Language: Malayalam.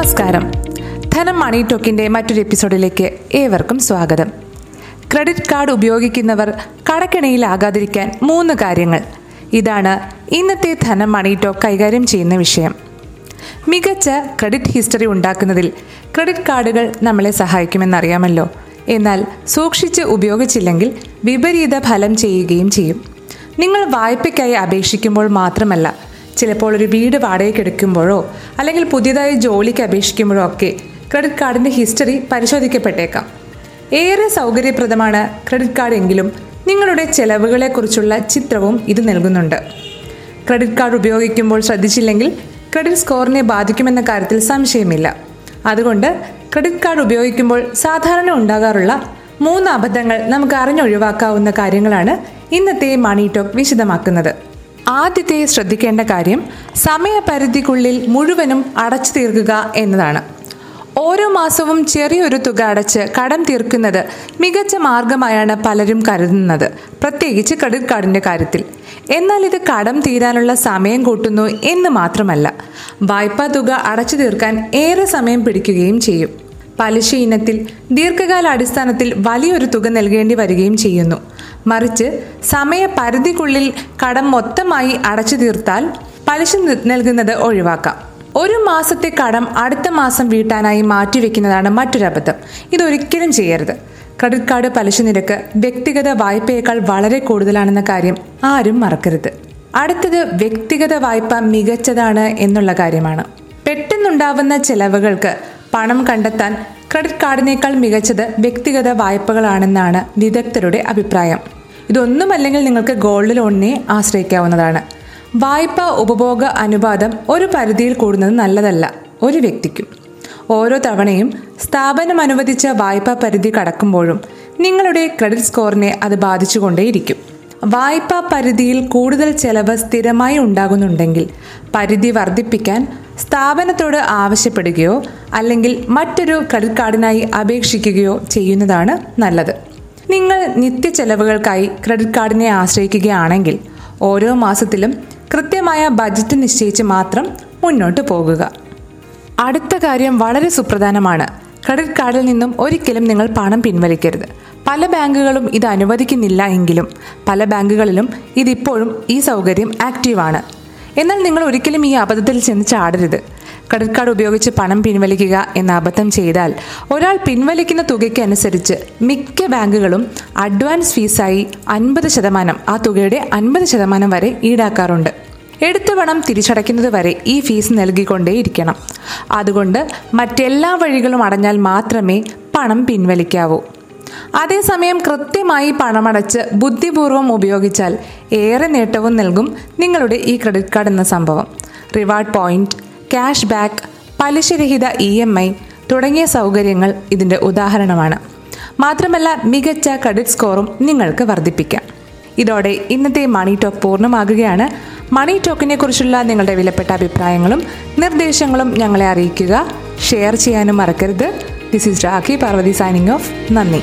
നമസ്കാരം. ധനം മണി ടോക്കിന്റെ മറ്റൊരു എപ്പിസോഡിലേക്ക് ഏവർക്കും സ്വാഗതം. ക്രെഡിറ്റ് കാർഡ് ഉപയോഗിക്കുന്നവർ കടക്കിണയിലാകാതിരിക്കാൻ മൂന്ന് കാര്യങ്ങൾ. ഇതാണ് ഇന്നത്തെ ധനം മണി ടോക്ക് കൈകാര്യം ചെയ്യുന്ന വിഷയം. മികച്ച ക്രെഡിറ്റ് ഹിസ്റ്ററി ഉണ്ടാക്കുന്നതിൽ ക്രെഡിറ്റ് കാർഡുകൾ നമ്മളെ സഹായിക്കുമെന്നറിയാമല്ലോ. എന്നാൽ സൂക്ഷിച്ച് ഉപയോഗിച്ചില്ലെങ്കിൽ വിപരീത ഫലം ചെയ്യുകയും ചെയ്യും. നിങ്ങൾ വായ്പയ്ക്കായി അപേക്ഷിക്കുമ്പോൾ മാത്രമല്ല ചിലപ്പോൾ ഒരു വീട് വാടകയ്ക്ക് എടുക്കുമ്പോഴോ അല്ലെങ്കിൽ പുതിയതായി ജോലിക്ക് അപേക്ഷിക്കുമ്പോഴോ ഒക്കെ ക്രെഡിറ്റ് കാർഡിന്റെ ഹിസ്റ്ററി പരിശോധിക്കപ്പെട്ടേക്കാം. ഏറെ സൗകര്യപ്രദമാണ് ക്രെഡിറ്റ് കാർഡ് എങ്കിലും നിങ്ങളുടെ ചെലവുകളെക്കുറിച്ചുള്ള ചിത്രവും ഇത് നൽകുന്നുണ്ട്. ക്രെഡിറ്റ് കാർഡ് ഉപയോഗിക്കുമ്പോൾ ശ്രദ്ധിച്ചില്ലെങ്കിൽ ക്രെഡിറ്റ് സ്കോറിനെ ബാധിക്കുമെന്ന കാര്യത്തിൽ സംശയമില്ല. അതുകൊണ്ട് ക്രെഡിറ്റ് കാർഡ് ഉപയോഗിക്കുമ്പോൾ സാധാരണ ഉണ്ടാകാറുള്ള മൂന്ന് അബദ്ധങ്ങൾ നമുക്ക് അറിഞ്ഞൊഴിവാക്കാവുന്ന കാര്യങ്ങളാണ് ഇന്നത്തെ മണി ടോക്ക് വിശദമാക്കുന്നത്. ആദ്യത്തെ ശ്രദ്ധിക്കേണ്ട കാര്യം സമയപരിധിക്കുള്ളിൽ മുഴുവനും അടച്ചു തീർക്കുക എന്നതാണ്. ഓരോ മാസവും ചെറിയൊരു തുക അടച്ച് കടം തീർക്കുന്നത് മികച്ച മാർഗമായാണ് പലരും കരുതുന്നത് പ്രത്യേകിച്ച് ക്രെഡിറ്റ് കാർഡിന്റെ കാര്യത്തിൽ. എന്നാൽ ഇത് കടം തീരാനുള്ള സമയം കൂട്ടുന്നു എന്ന് മാത്രമല്ല വായ്പാ തുക അടച്ചു തീർക്കാൻ ഏറെ സമയം പിടിക്കുകയും ചെയ്യും. പലിശ ഇനത്തിൽ ദീർഘകാല അടിസ്ഥാനത്തിൽ വലിയൊരു തുക നൽകേണ്ടി വരികയും ചെയ്യുന്നു. മറിച്ച് സമയപരിധിക്കുള്ളിൽ കടം മൊത്തമായി അടച്ചു തീർത്താൽ പലിശ നൽകുന്നത് ഒഴിവാക്കാം. ഒരു മാസത്തെ കടം അടുത്ത മാസം വീട്ടാനായി മാറ്റിവെക്കുന്നതാണ് മറ്റൊരു അബദ്ധം. ഇതൊരിക്കലും ചെയ്യരുത്. ക്രെഡിറ്റ് കാർഡ് പലിശ നിരക്ക് വ്യക്തിഗത വായ്പയേക്കാൾ വളരെ കൂടുതലാണെന്ന കാര്യം ആരും മറക്കരുത്. അടുത്തത് വ്യക്തിഗത വായ്പ മികച്ചതാണ് എന്നുള്ള കാര്യമാണ്. പെട്ടെന്നുണ്ടാവുന്ന ചെലവുകൾക്ക് പണം കണ്ടെത്താൻ ക്രെഡിറ്റ് കാർഡിനേക്കാൾ മികച്ചത് വ്യക്തിഗത വായ്പകളാണെന്നാണ് വിദഗ്ധരുടെ അഭിപ്രായം. ഇതൊന്നുമല്ലെങ്കിൽ നിങ്ങൾക്ക് ഗോൾഡ് ലോണിനെ ആശ്രയിക്കാവുന്നതാണ്. വായ്പ ഉപഭോഗ അനുപാതം ഒരു പരിധിയിൽ കൂടുന്നത് നല്ലതല്ല ഒരു വ്യക്തിക്കും. ഓരോ തവണയും സ്ഥാപനം അനുവദിച്ച വായ്പാ പരിധി കടക്കുമ്പോഴും നിങ്ങളുടെ ക്രെഡിറ്റ് സ്കോറിനെ അത് ബാധിച്ചുകൊണ്ടേയിരിക്കും. വായ്പാ പരിധിയിൽ കൂടുതൽ ചെലവ് സ്ഥിരമായി ഉണ്ടാകുന്നുണ്ടെങ്കിൽ പരിധി വർദ്ധിപ്പിക്കാൻ സ്ഥാപനത്തോട് ആവശ്യപ്പെടുകയോ അല്ലെങ്കിൽ മറ്റൊരു ക്രെഡിറ്റ് കാർഡിനായി അപേക്ഷിക്കുകയോ ചെയ്യുന്നതാണ് നല്ലത്. നിങ്ങൾ നിത്യ ചെലവുകൾക്കായി ക്രെഡിറ്റ് കാർഡിനെ ആശ്രയിക്കുകയാണെങ്കിൽ ഓരോ മാസത്തിലും കൃത്യമായ ബജറ്റ് നിശ്ചയിച്ച് മാത്രം മുന്നോട്ട് പോകുക. അടുത്ത കാര്യം വളരെ സുപ്രധാനമാണ്. ക്രെഡിറ്റ് കാർഡിൽ നിന്നും ഒരിക്കലും നിങ്ങൾ പണം പിൻവലിക്കരുത്. പല ബാങ്കുകളും ഇത് അനുവദിക്കുന്നില്ല എങ്കിലും പല ബാങ്കുകളിലും ഇതിപ്പോഴും ഈ സൗകര്യം ആക്റ്റീവാണ്. എന്നാൽ നിങ്ങൾ ഒരിക്കലും ഈ അബദ്ധത്തിൽ ചെന്ന് ചാടരുത്. ക്രെഡിറ്റ് കാർഡ് ഉപയോഗിച്ച് പണം പിൻവലിക്കുക എന്ന അബദ്ധം ചെയ്താൽ ഒരാൾ പിൻവലിക്കുന്ന തുകയ്ക്ക് അനുസരിച്ച് മിക്ക ബാങ്കുകളും അഡ്വാൻസ് ഫീസായി അൻപത് ശതമാനം ആ തുകയുടെ അൻപത് ശതമാനം വരെ ഈടാക്കാറുണ്ട്. എടുത്ത പണം തിരിച്ചടയ്ക്കുന്നത് വരെ ഈ ഫീസ് നൽകിക്കൊണ്ടേയിരിക്കണം. അതുകൊണ്ട് മറ്റെല്ലാ വഴികളും അടഞ്ഞാൽ മാത്രമേ പണം പിൻവലിക്കാവൂ. അതേസമയം കൃത്യമായി പണമടച്ച് ബുദ്ധിപൂർവം ഉപയോഗിച്ചാൽ ഏറെ നേട്ടവും നൽകും നിങ്ങളുടെ ഈ ക്രെഡിറ്റ് കാർഡ് എന്ന സംഭവം. റിവാർഡ് പോയിന്റ് ക്യാഷ് ബാക്ക് പലിശരഹിത ഇ എം ഐ തുടങ്ങിയ സൗകര്യങ്ങൾ ഇതിന്റെ ഉദാഹരണമാണ്. മാത്രമല്ല മികച്ച ക്രെഡിറ്റ് സ്കോറും നിങ്ങൾക്ക് വർദ്ധിപ്പിക്കാം. ഇതോടെ ഇന്നത്തെ മണി ടോക്ക് പൂർണമാകുകയാണ്. മണി ടോക്കിനെ കുറിച്ചുള്ള നിങ്ങളുടെ വിലപ്പെട്ട അഭിപ്രായങ്ങളും നിർദ്ദേശങ്ങളും ഞങ്ങളെ അറിയിക്കുക. ഷെയർ ചെയ്യാനും മറക്കരുത്. this is Rakhi Parvathy signing off നന്ദി